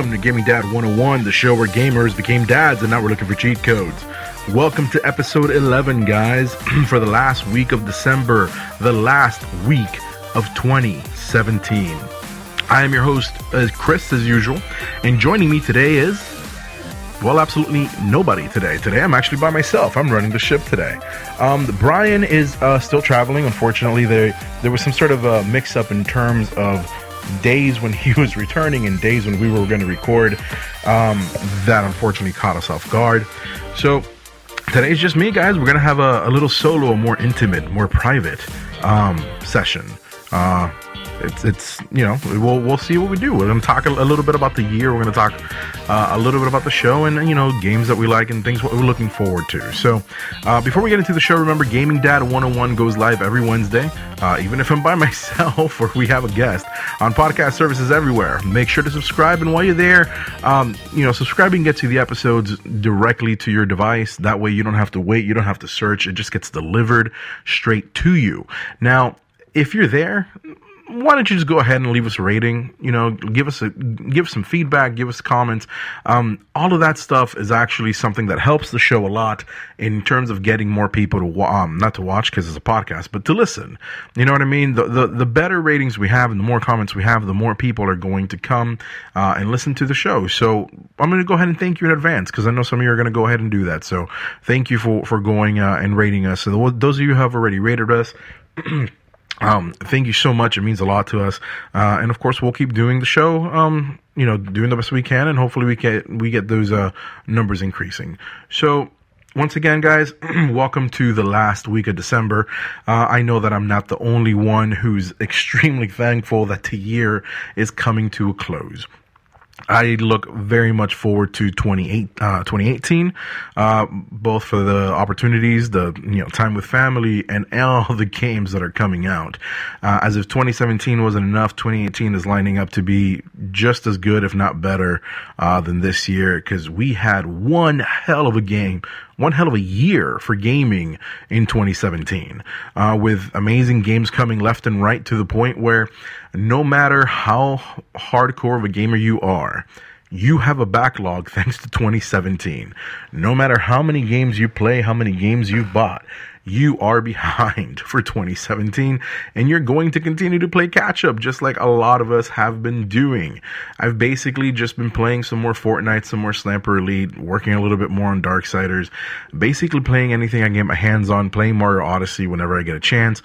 Welcome to Gaming Dad 101, the show where gamers became dads and now we're looking for cheat codes. Welcome to episode 11, guys, for the last week of December, the last week of 2017. I am your host, uh, Chris, as usual, and joining me today is, well, absolutely nobody today. Today I'm actually by myself. I'm running the ship today. Um, Brian is uh, still traveling. Unfortunately, there there was some sort of a mix-up in terms of days when he was returning and days when we were going to record. Um, that unfortunately caught us off guard. So today's just me, guys. We're gonna have a, a little solo, a more intimate, more private um, session. Uh, it's it's you know we'll we'll see what we do. We're gonna talk a, a little bit about the year. We're gonna talk uh, a little bit about the show and you know games that we like and things what we're looking forward to. So uh, before we get into the show, remember Gaming Dad 101 goes live every Wednesday. Uh, even if I'm by myself or we have a guest on podcast services everywhere. Make sure to subscribe and while you're there, um, you know subscribing gets you the episodes directly to your device. That way you don't have to wait. You don't have to search. It just gets delivered straight to you. Now if you're there, why don't you just go ahead and leave us a rating? You know, give us a give some feedback, give us comments. Um, all of that stuff is actually something that helps the show a lot in terms of getting more people to um, not to watch because it's a podcast, but to listen. You know what I mean? The, the the better ratings we have and the more comments we have, the more people are going to come uh, and listen to the show. So I'm going to go ahead and thank you in advance because I know some of you are going to go ahead and do that. So thank you for for going uh, and rating us. So those of you who have already rated us. Um, thank you so much. It means a lot to us. Uh, and of course, we'll keep doing the show. Um, you know, doing the best we can, and hopefully we get we get those uh, numbers increasing. So. Once again, guys, welcome to the last week of December. Uh, I know that I'm not the only one who's extremely thankful that the year is coming to a close. I look very much forward to 28, uh, 2018, uh, both for the opportunities, the you know time with family, and all the games that are coming out. Uh, as if 2017 wasn't enough, 2018 is lining up to be just as good, if not better, uh, than this year because we had one hell of a game one hell of a year for gaming in 2017, uh, with amazing games coming left and right to the point where no matter how hardcore of a gamer you are, you have a backlog thanks to 2017. No matter how many games you play, how many games you've bought, you are behind for 2017 and you're going to continue to play catch up just like a lot of us have been doing. I've basically just been playing some more Fortnite, some more Sniper Elite, working a little bit more on Darksiders, basically playing anything I can get my hands on, playing Mario Odyssey whenever I get a chance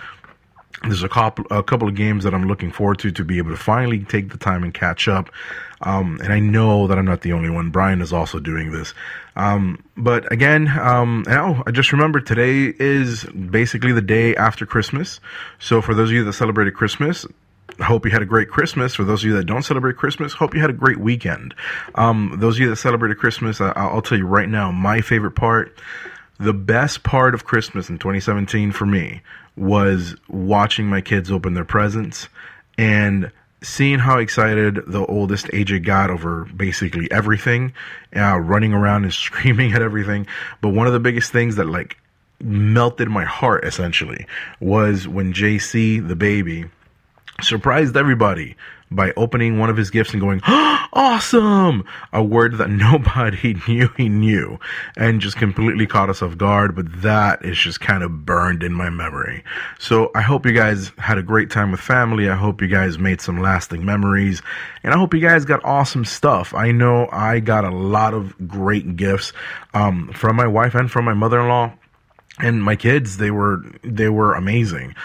there's a couple a couple of games that I'm looking forward to to be able to finally take the time and catch up. Um, and I know that I'm not the only one. Brian is also doing this. Um, but again, um, I just remember today is basically the day after Christmas. So for those of you that celebrated Christmas, I hope you had a great Christmas. For those of you that don't celebrate Christmas, hope you had a great weekend. Um, those of you that celebrated Christmas, I, I'll tell you right now, my favorite part, the best part of Christmas in 2017 for me was watching my kids open their presents and seeing how excited the oldest AJ got over basically everything, uh, running around and screaming at everything. But one of the biggest things that like melted my heart essentially was when JC, the baby, surprised everybody by opening one of his gifts and going, oh, awesome! A word that nobody knew he knew and just completely caught us off guard, but that is just kind of burned in my memory. So I hope you guys had a great time with family. I hope you guys made some lasting memories and I hope you guys got awesome stuff. I know I got a lot of great gifts, um, from my wife and from my mother-in-law and my kids. They were, they were amazing.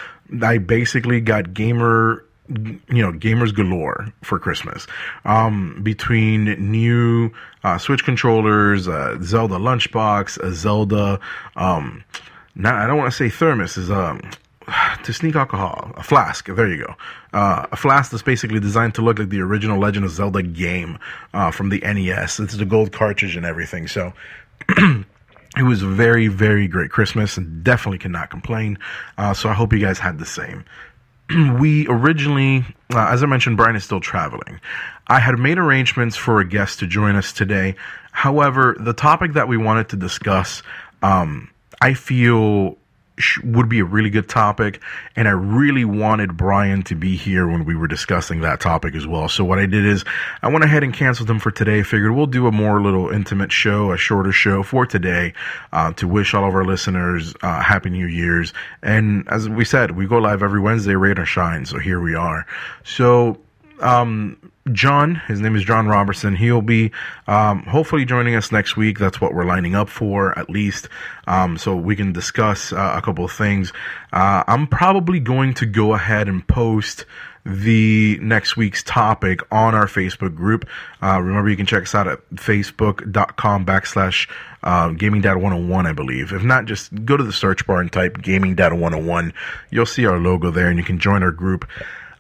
I basically got gamer you know, gamers galore for Christmas. Um, between new uh, Switch controllers, uh, Zelda lunchbox, a Zelda, um, not, I don't want to say thermos, is um, to sneak alcohol, a flask. There you go. Uh, a flask that's basically designed to look like the original Legend of Zelda game uh, from the NES. It's the gold cartridge and everything. So. it was a very, very great Christmas and definitely cannot complain. Uh, so I hope you guys had the same. we originally, uh, as I mentioned, Brian is still traveling. I had made arrangements for a guest to join us today. However, the topic that we wanted to discuss, um, I feel would be a really good topic. And I really wanted Brian to be here when we were discussing that topic as well. So what I did is I went ahead and canceled him for today. Figured we'll do a more little intimate show, a shorter show for today, uh, to wish all of our listeners uh, happy New Year's. And as we said, we go live every Wednesday, Rain or Shine. So here we are. So um, John, his name is John Robertson. He'll be um, hopefully joining us next week. That's what we're lining up for, at least, um, so we can discuss uh, a couple of things. Uh, I'm probably going to go ahead and post the next week's topic on our Facebook group. Uh, remember, you can check us out at facebook.com backslash uh, Gaming Dad 101, I believe. If not, just go to the search bar and type Gaming Dad 101. You'll see our logo there and you can join our group.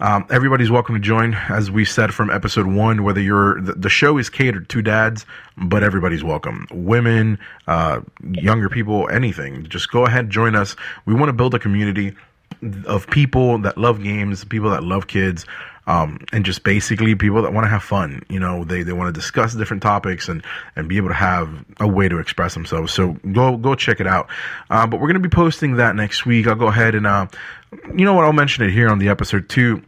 Um, everybody's welcome to join, as we said from episode one. Whether you're the, the show is catered to dads, but everybody's welcome. Women, uh, younger people, anything. Just go ahead, join us. We want to build a community of people that love games, people that love kids, um, and just basically people that want to have fun. You know, they, they want to discuss different topics and, and be able to have a way to express themselves. So go go check it out. Uh, but we're going to be posting that next week. I'll go ahead and, uh, you know what, I'll mention it here on the episode too.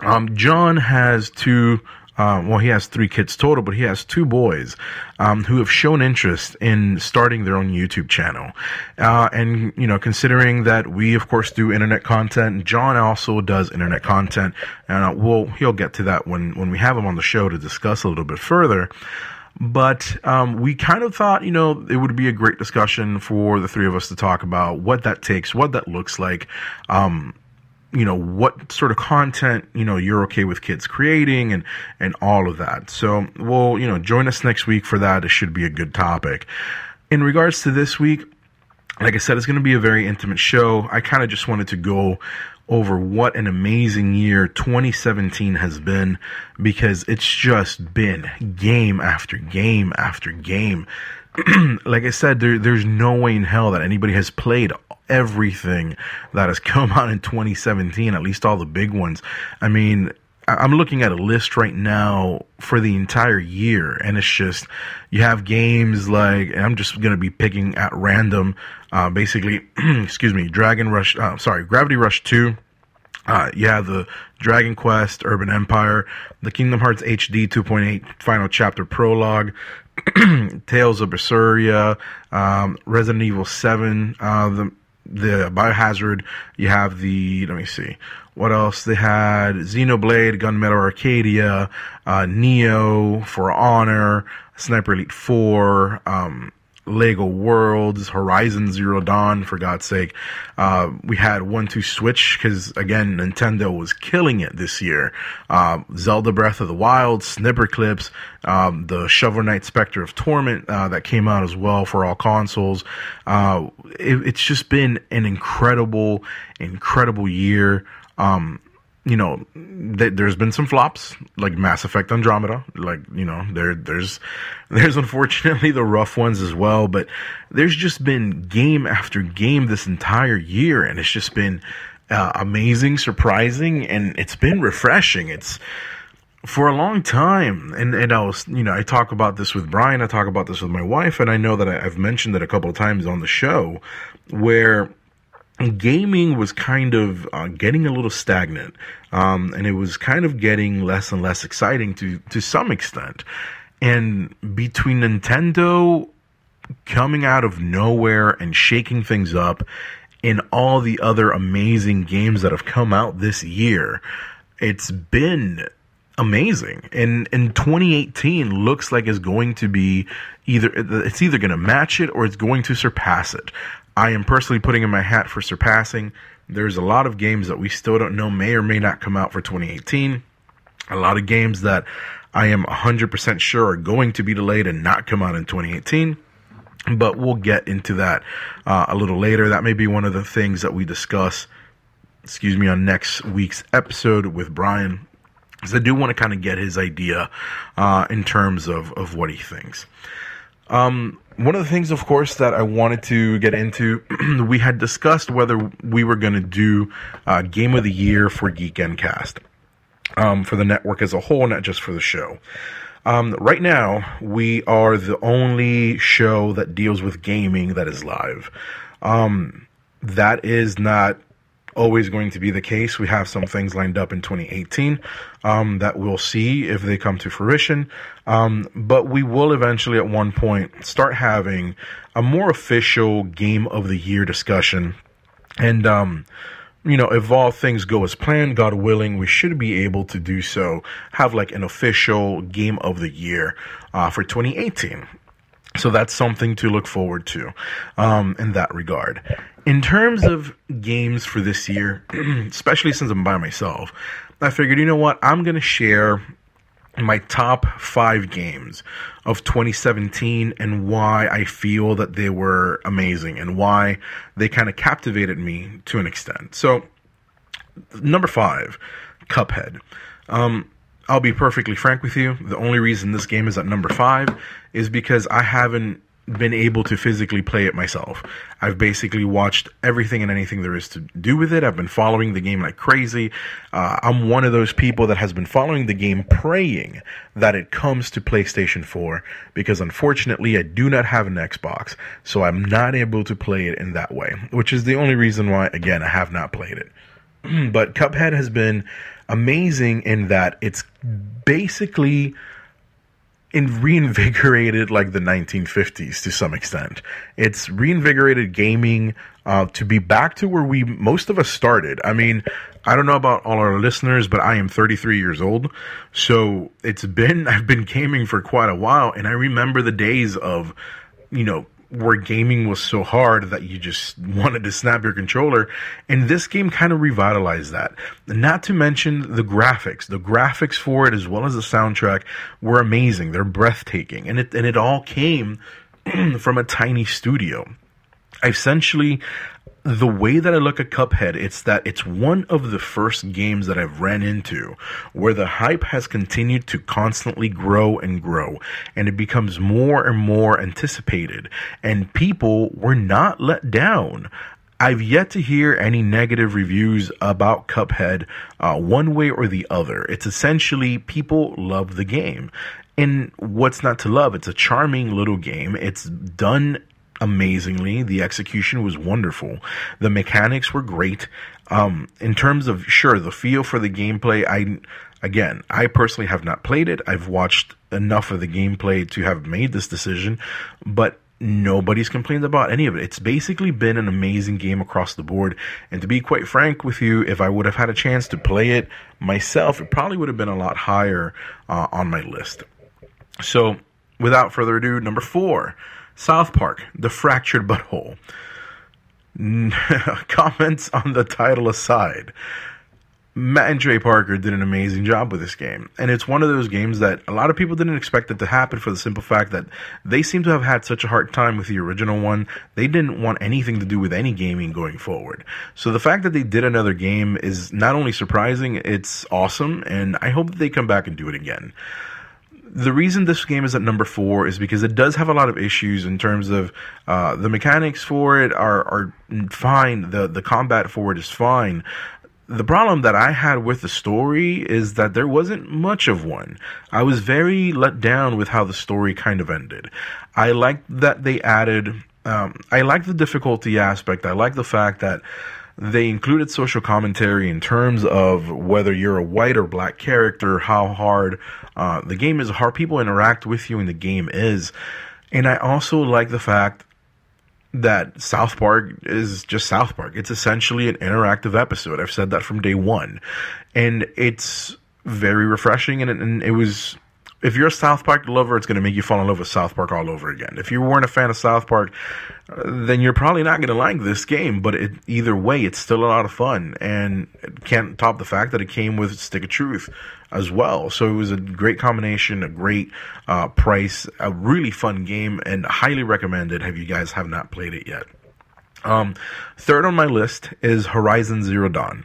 Um, John has two. Uh, well, he has three kids total, but he has two boys um, who have shown interest in starting their own YouTube channel. Uh, and you know, considering that we, of course, do internet content, John also does internet content, and uh, we'll he'll get to that when when we have him on the show to discuss a little bit further. But um, we kind of thought, you know, it would be a great discussion for the three of us to talk about what that takes, what that looks like. Um, you know what sort of content you know you're okay with kids creating and and all of that. So well you know join us next week for that. It should be a good topic. In regards to this week like i said it's going to be a very intimate show. I kind of just wanted to go over what an amazing year 2017 has been because it's just been game after game after game. Like I said, there, there's no way in hell that anybody has played everything that has come out in 2017, at least all the big ones. I mean, I'm looking at a list right now for the entire year, and it's just you have games like I'm just gonna be picking at random. Uh, basically, excuse me, Dragon Rush. Uh, sorry, Gravity Rush Two. Uh, you have the Dragon Quest, Urban Empire, the Kingdom Hearts HD 2.8 Final Chapter Prologue, Tales of Berseria, um, Resident Evil 7, uh, the the Biohazard. You have the let me see what else they had: Xenoblade, Gunmetal Arcadia, uh, Nioh, For Honor, Sniper Elite Four. Um, Lego Worlds, Horizon Zero Dawn, for God's sake. Uh, we had one to Switch because again, Nintendo was killing it this year. Uh, Zelda Breath of the Wild, Snipperclips, um, the Shovel Knight Spectre of Torment uh, that came out as well for all consoles. Uh, it, it's just been an incredible, incredible year. Um, you know, th- there's been some flops like Mass Effect Andromeda. Like you know, there there's there's unfortunately the rough ones as well. But there's just been game after game this entire year, and it's just been uh, amazing, surprising, and it's been refreshing. It's for a long time, and and I was you know I talk about this with Brian, I talk about this with my wife, and I know that I've mentioned it a couple of times on the show where gaming was kind of uh, getting a little stagnant, um, and it was kind of getting less and less exciting to to some extent. And between Nintendo coming out of nowhere and shaking things up, and all the other amazing games that have come out this year, it's been amazing. And in 2018 looks like it's going to be either it's either going to match it or it's going to surpass it. I am personally putting in my hat for surpassing. There's a lot of games that we still don't know may or may not come out for 2018. A lot of games that I am 100% sure are going to be delayed and not come out in 2018. But we'll get into that uh, a little later. That may be one of the things that we discuss, excuse me, on next week's episode with Brian. Because I do want to kind of get his idea uh, in terms of, of what he thinks. Um, one of the things, of course, that I wanted to get into, we had discussed whether we were going to do uh, Game of the Year for Geek Cast um, for the network as a whole, not just for the show. Um, right now, we are the only show that deals with gaming that is live. Um, that is not always going to be the case. We have some things lined up in 2018 um, that we'll see if they come to fruition. Um, but we will eventually, at one point, start having a more official game of the year discussion. And, um, you know, if all things go as planned, God willing, we should be able to do so. Have like an official game of the year uh, for 2018. So that's something to look forward to um, in that regard. In terms of games for this year, especially since I'm by myself, I figured, you know what, I'm going to share my top five games of 2017 and why I feel that they were amazing and why they kind of captivated me to an extent. So, number five, Cuphead. Um, I'll be perfectly frank with you. The only reason this game is at number five is because I haven't been able to physically play it myself. I've basically watched everything and anything there is to do with it. I've been following the game like crazy. Uh, I'm one of those people that has been following the game praying that it comes to PlayStation 4 because unfortunately I do not have an Xbox, so I'm not able to play it in that way, which is the only reason why, again, I have not played it. but Cuphead has been amazing in that it's basically in reinvigorated like the 1950s to some extent. It's reinvigorated gaming uh, to be back to where we most of us started. I mean, I don't know about all our listeners, but I am 33 years old, so it's been I've been gaming for quite a while, and I remember the days of, you know, where gaming was so hard that you just wanted to snap your controller. And this game kind of revitalized that. Not to mention the graphics. The graphics for it, as well as the soundtrack, were amazing. They're breathtaking. And it, and it all came from a tiny studio. I essentially, the way that I look at Cuphead, it's that it's one of the first games that I've ran into where the hype has continued to constantly grow and grow, and it becomes more and more anticipated, and people were not let down. I've yet to hear any negative reviews about Cuphead, uh, one way or the other. It's essentially people love the game. And what's not to love? It's a charming little game. It's done amazingly. The execution was wonderful. The mechanics were great. Um, in terms of sure the feel for the gameplay, I again I personally have not played it. I've watched enough of the gameplay to have made this decision, but nobody's complained about any of it. It's basically been an amazing game across the board. And to be quite frank with you, if I would have had a chance to play it myself, it probably would have been a lot higher uh, on my list. So, without further ado, number four. South Park, The Fractured But Whole. Comments on the title aside, Matt and Trey Parker did an amazing job with this game. And it's one of those games that a lot of people didn't expect it to happen for the simple fact that they seem to have had such a hard time with the original one. They didn't want anything to do with any gaming going forward. So the fact that they did another game is not only surprising, it's awesome. And I hope that they come back and do it again the reason this game is at number four is because it does have a lot of issues in terms of uh, the mechanics for it are are fine. The the combat for it is fine. The problem that I had with the story is that there wasn't much of one. I was very let down with how the story kind of ended. I liked that they added. Um, I like the difficulty aspect. I like the fact that they included social commentary in terms of whether you're a white or black character, how hard uh, the game is, how people interact with you in the game is. And I also like the fact that South Park is just South Park. It's essentially an interactive episode. I've said that from day one. And it's very refreshing and and it was if you're a South Park lover, it's going to make you fall in love with South Park all over again. If you weren't a fan of South Park, uh, then you're probably not going to like this game. But it, either way, it's still a lot of fun, and it can't top the fact that it came with Stick of Truth as well. So it was a great combination, a great uh, price, a really fun game, and highly recommended. Have you guys have not played it yet? Um, third on my list is Horizon Zero Dawn.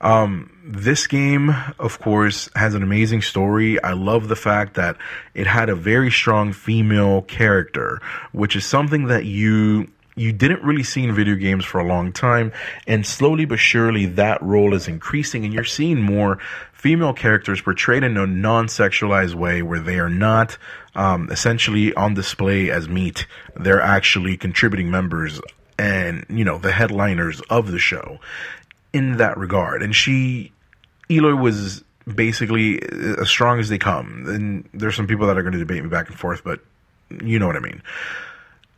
Um, this game, of course, has an amazing story. I love the fact that it had a very strong female character, which is something that you you didn't really see in video games for a long time. And slowly but surely that role is increasing and you're seeing more female characters portrayed in a non-sexualized way where they are not um, essentially on display as meat. They're actually contributing members and you know the headliners of the show in that regard. And she, Aloy was basically as strong as they come. And there's some people that are going to debate me back and forth, but you know what I mean.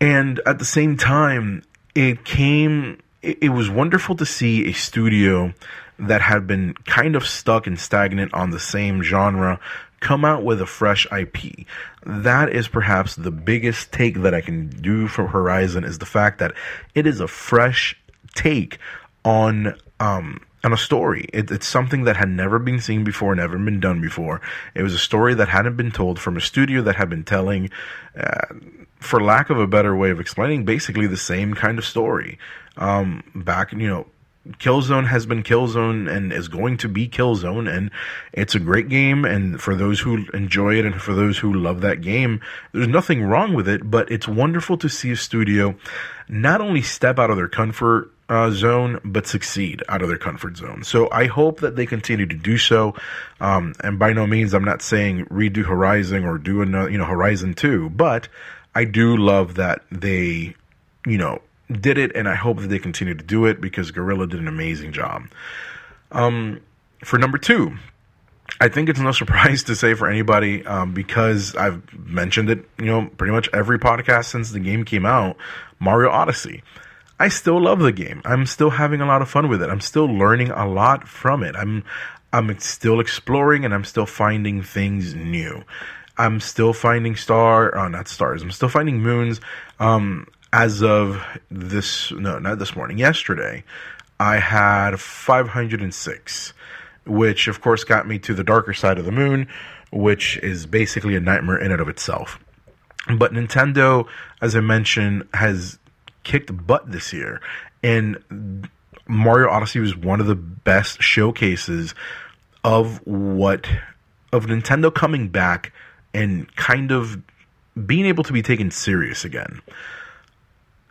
And at the same time, it came. It, it was wonderful to see a studio that had been kind of stuck and stagnant on the same genre come out with a fresh IP. That is perhaps the biggest take that I can do from Horizon is the fact that it is a fresh take on um, a story. It, it's something that had never been seen before, never been done before. It was a story that hadn't been told from a studio that had been telling, uh, for lack of a better way of explaining, basically the same kind of story. Um, back, you know, Killzone has been Killzone and is going to be Killzone, and it's a great game. And for those who enjoy it and for those who love that game, there's nothing wrong with it. But it's wonderful to see a studio not only step out of their comfort uh, zone, but succeed out of their comfort zone. So I hope that they continue to do so. Um, and by no means, I'm not saying redo Horizon or do another, you know, Horizon 2, but I do love that they, you know, did it, and I hope that they continue to do it because Guerrilla did an amazing job. Um, for number two, I think it's no surprise to say for anybody um, because I've mentioned it, you know, pretty much every podcast since the game came out. Mario Odyssey. I still love the game. I'm still having a lot of fun with it. I'm still learning a lot from it. I'm I'm still exploring and I'm still finding things new. I'm still finding star, oh, not stars. I'm still finding moons. Um, as of this, no, not this morning, yesterday, I had 506, which of course got me to the darker side of the moon, which is basically a nightmare in and of itself. But Nintendo, as I mentioned, has kicked butt this year, and Mario Odyssey was one of the best showcases of what of Nintendo coming back and kind of being able to be taken serious again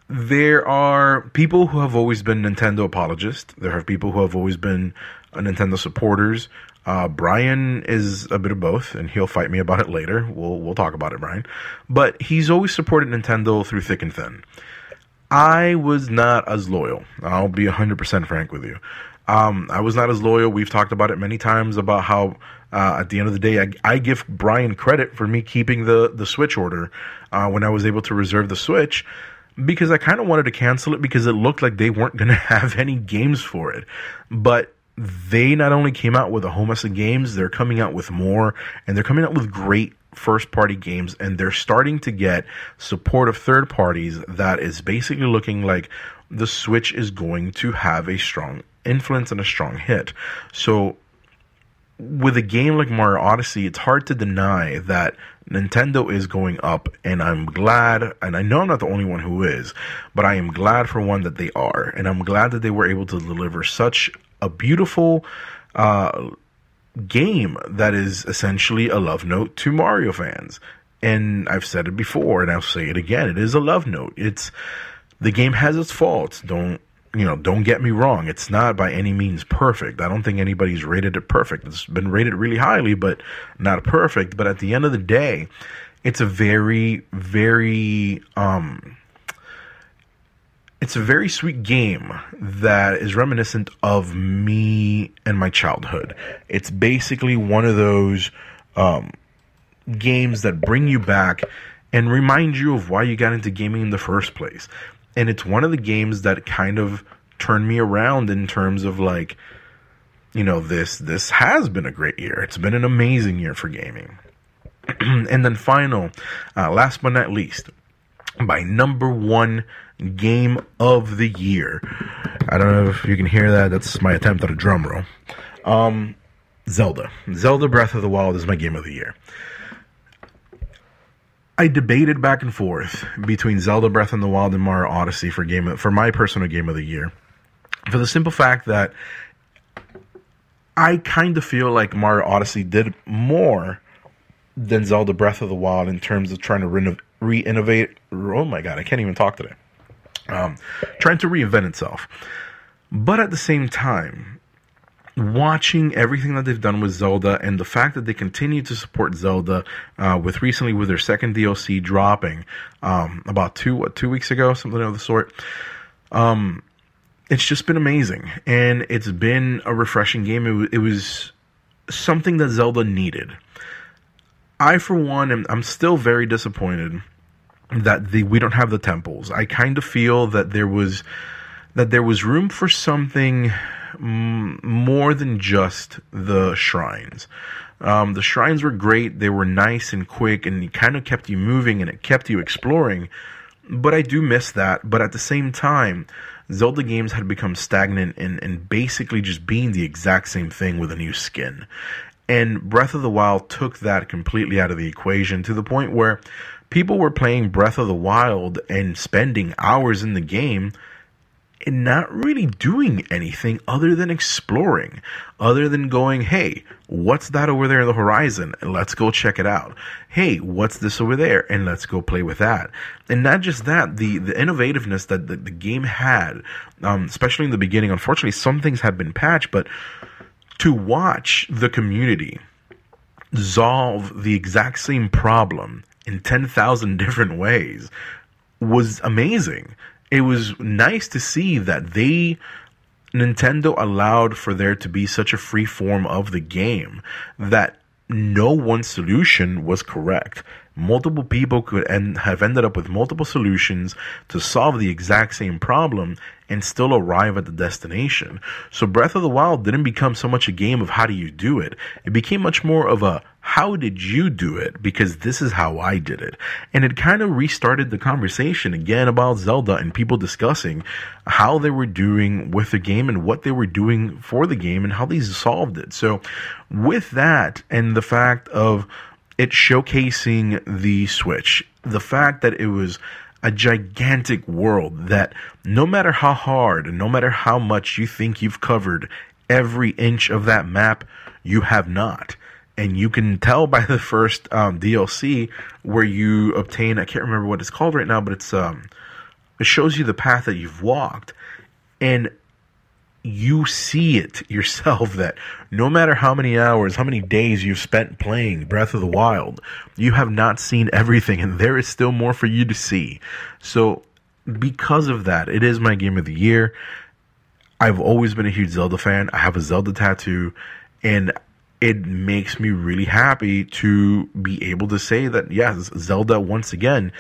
there are people who have always been Nintendo apologists. There are people who have always been uh, Nintendo supporters. Uh, Brian is a bit of both, and he'll fight me about it later. We'll we'll talk about it, Brian. But he's always supported Nintendo through thick and thin. I was not as loyal. I'll be hundred percent frank with you. Um, I was not as loyal. We've talked about it many times about how uh, at the end of the day, I, I, give Brian credit for me keeping the the Switch order uh, when I was able to reserve the Switch because I kind of wanted to cancel it because it looked like they weren't going to have any games for it. But they not only came out with a whole mess of games, they're coming out with more, and they're coming out with great first party games, and they're starting to get support of third parties that is basically looking like the Switch is going to have a strong influence and a strong hit. So with a game like Mario Odyssey, it's hard to deny that Nintendo is going up, and I'm glad, and I know I'm not the only one who is, but I am glad for one that they are, and I'm glad that they were able to deliver such a beautiful uh, game that is essentially a love note to Mario fans. And I've said it before, and I'll say it again. It is a love note. It's the game has its faults. Don't you know, don't get me wrong, it's not by any means perfect. I don't think anybody's rated it perfect. It's been rated really highly, but not perfect. But at the end of the day, it's a very, very, um, it's a very sweet game that is reminiscent of me and my childhood. It's basically one of those um, games that bring you back and remind you of why you got into gaming in the first place and it's one of the games that kind of turned me around in terms of like you know this this has been a great year. It's been an amazing year for gaming. And then final uh, last but not least my number one game of the year. I don't know if you can hear that. That's my attempt at a drum roll. Um, zelda. Zelda breath of the wild is my game of the year I debated back and forth between Zelda Breath of the Wild and Mario Odyssey for game for my personal game of the year. For the simple fact that I kind of feel like Mario Odyssey did more than Zelda Breath of the Wild in terms of trying to re innovate. Oh my god, I can't even talk today. Um, trying to reinvent itself. But at the same time, watching everything that they've done with Zelda and the fact that they continue to support Zelda uh, with recently with their second DLC dropping um, about two what, two weeks ago, something of the sort. Um, it's just been amazing, and it's been a refreshing game. It, it was something that Zelda needed. I, for one, am I'm still very disappointed that the we don't have the temples. I kind of feel that there was that there was room for something mm, more than just the shrines. Um, the shrines were great; they were nice and quick, and it kind of kept you moving and it kept you exploring. But I do miss that. But at the same time, Zelda games had become stagnant and, and basically just being the exact same thing with a new skin. And Breath of the Wild took that completely out of the equation to the point where people were playing Breath of the Wild and spending hours in the game and not really doing anything other than exploring, other than going, hey, what's that over there in the horizon? And let's go check it out. Hey, what's this over there? And let's go play with that. And not just that, the, the innovativeness that the, the game had, um, especially in the beginning, unfortunately, some things have been patched, but to watch the community solve the exact same problem in 10,000 different ways was amazing. It was nice to see that they Nintendo allowed for there to be such a free form of the game that no one solution was correct. Multiple people could end, have ended up with multiple solutions to solve the exact same problem and still arrive at the destination. So Breath of the Wild didn't become so much a game of how do you do it. It became much more of a how did you do it? Because this is how I did it. And it kind of restarted the conversation again about Zelda and people discussing how they were doing with the game and what they were doing for the game and how they solved it. So with that and the fact of it showcasing the Switch, the fact that it was a gigantic world that no matter how hard and no matter how much you think you've covered every inch of that map, you have not and you can tell by the first um, DLC where you obtain I can't remember what it's called right now, but it's um, it shows you the path that you've walked, and you see it yourself that no matter how many hours, how many days you've spent playing Breath of the Wild, you have not seen everything, and there is still more for you to see. So, because of that, it is my game of the year. I've always been a huge Zelda fan. I have a Zelda tattoo, and it makes me really happy to be able to say that yes, Zelda once again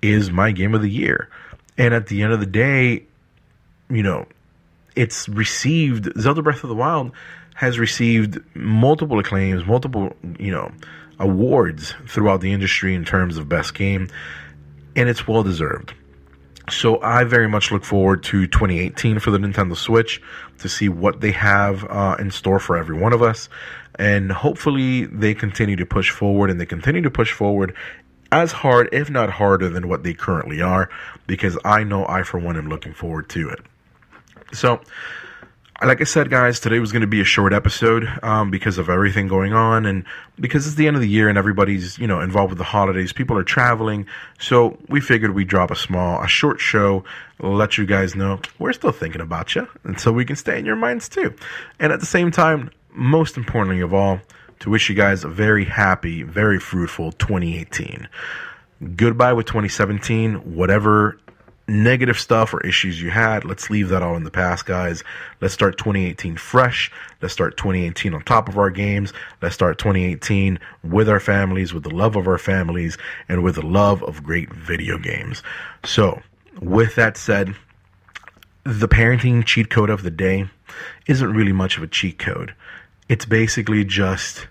is my game of the year. And at the end of the day, you know, it's received Zelda Breath of the Wild has received multiple acclaims, multiple, you know, awards throughout the industry in terms of best game, and it's well deserved. So I very much look forward to 2018 for the Nintendo Switch to see what they have uh, in store for every one of us, and hopefully they continue to push forward and they continue to push forward as hard, if not harder, than what they currently are, because I know I, for one, am looking forward to it. So like I said, guys, today was going to be a short episode um, because of everything going on, and because it's the end of the year and everybody's you know involved with the holidays. People are traveling, so we figured we'd drop a small, a short show, let you guys know we're still thinking about you, and so we can stay in your minds too. And at the same time, most importantly of all, to wish you guys a very happy, very fruitful 2018. Goodbye with 2017. Whatever negative stuff or issues you had, let's leave that all in the past, guys. Let's start 2018 fresh. Let's start 2018 on top of our games. Let's start 2018 with our families, with the love of our families, and with the love of great video games. So, with that said, the parenting cheat code of the day isn't really much of a cheat code. It's basically just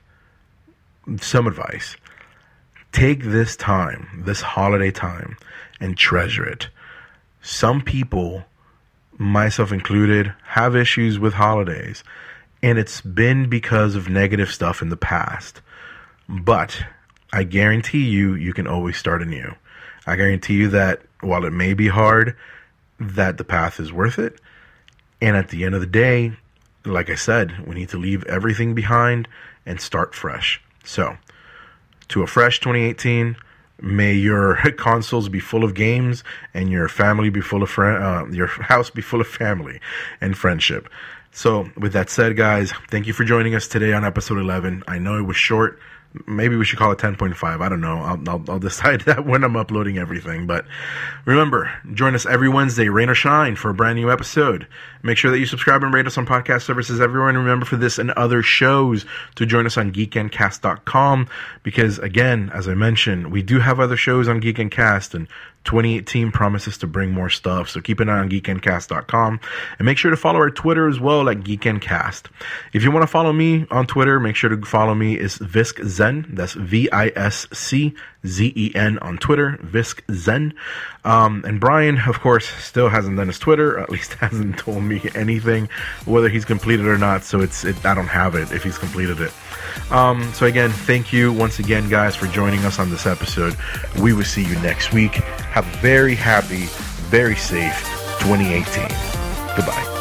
some advice. Take this time, this holiday time, and treasure it some people, myself included, have issues with holidays, and it's been because of negative stuff in the past. But I guarantee you, you can always start anew. I guarantee you that while it may be hard, that the path is worth it. And at the end of the day, like I said, we need to leave everything behind and start fresh. So, to a fresh 2018, May your consoles be full of games and your family be full of uh, your house be full of family and friendship. So, with that said, guys, thank you for joining us today on episode 11. I know it was short, maybe we should call it 10.5. I don't know. I'll, I'll, I'll, decide that when I'm uploading everything. But remember, join us every Wednesday, rain or shine, for a brand new episode. Make sure that you subscribe and rate us on podcast services everywhere. And remember for this and other shows to join us on geekendcast.com because, again, as I mentioned, we do have other shows on Geek and Cast and 2018 promises to bring more stuff. So keep an eye on geekendcast.com and make sure to follow our Twitter as well at geekendcast. If you want to follow me on Twitter, make sure to follow me is Visc Zen. That's V I S C Z E N on Twitter, Visc Zen. Um, and Brian, of course, still hasn't done his Twitter, at least hasn't told me anything, whether he's completed or not. So it's it, I don't have it if he's completed it. Um, so again, thank you once again, guys, for joining us on this episode. We will see you next week. Have a very happy, very safe 2018. Goodbye.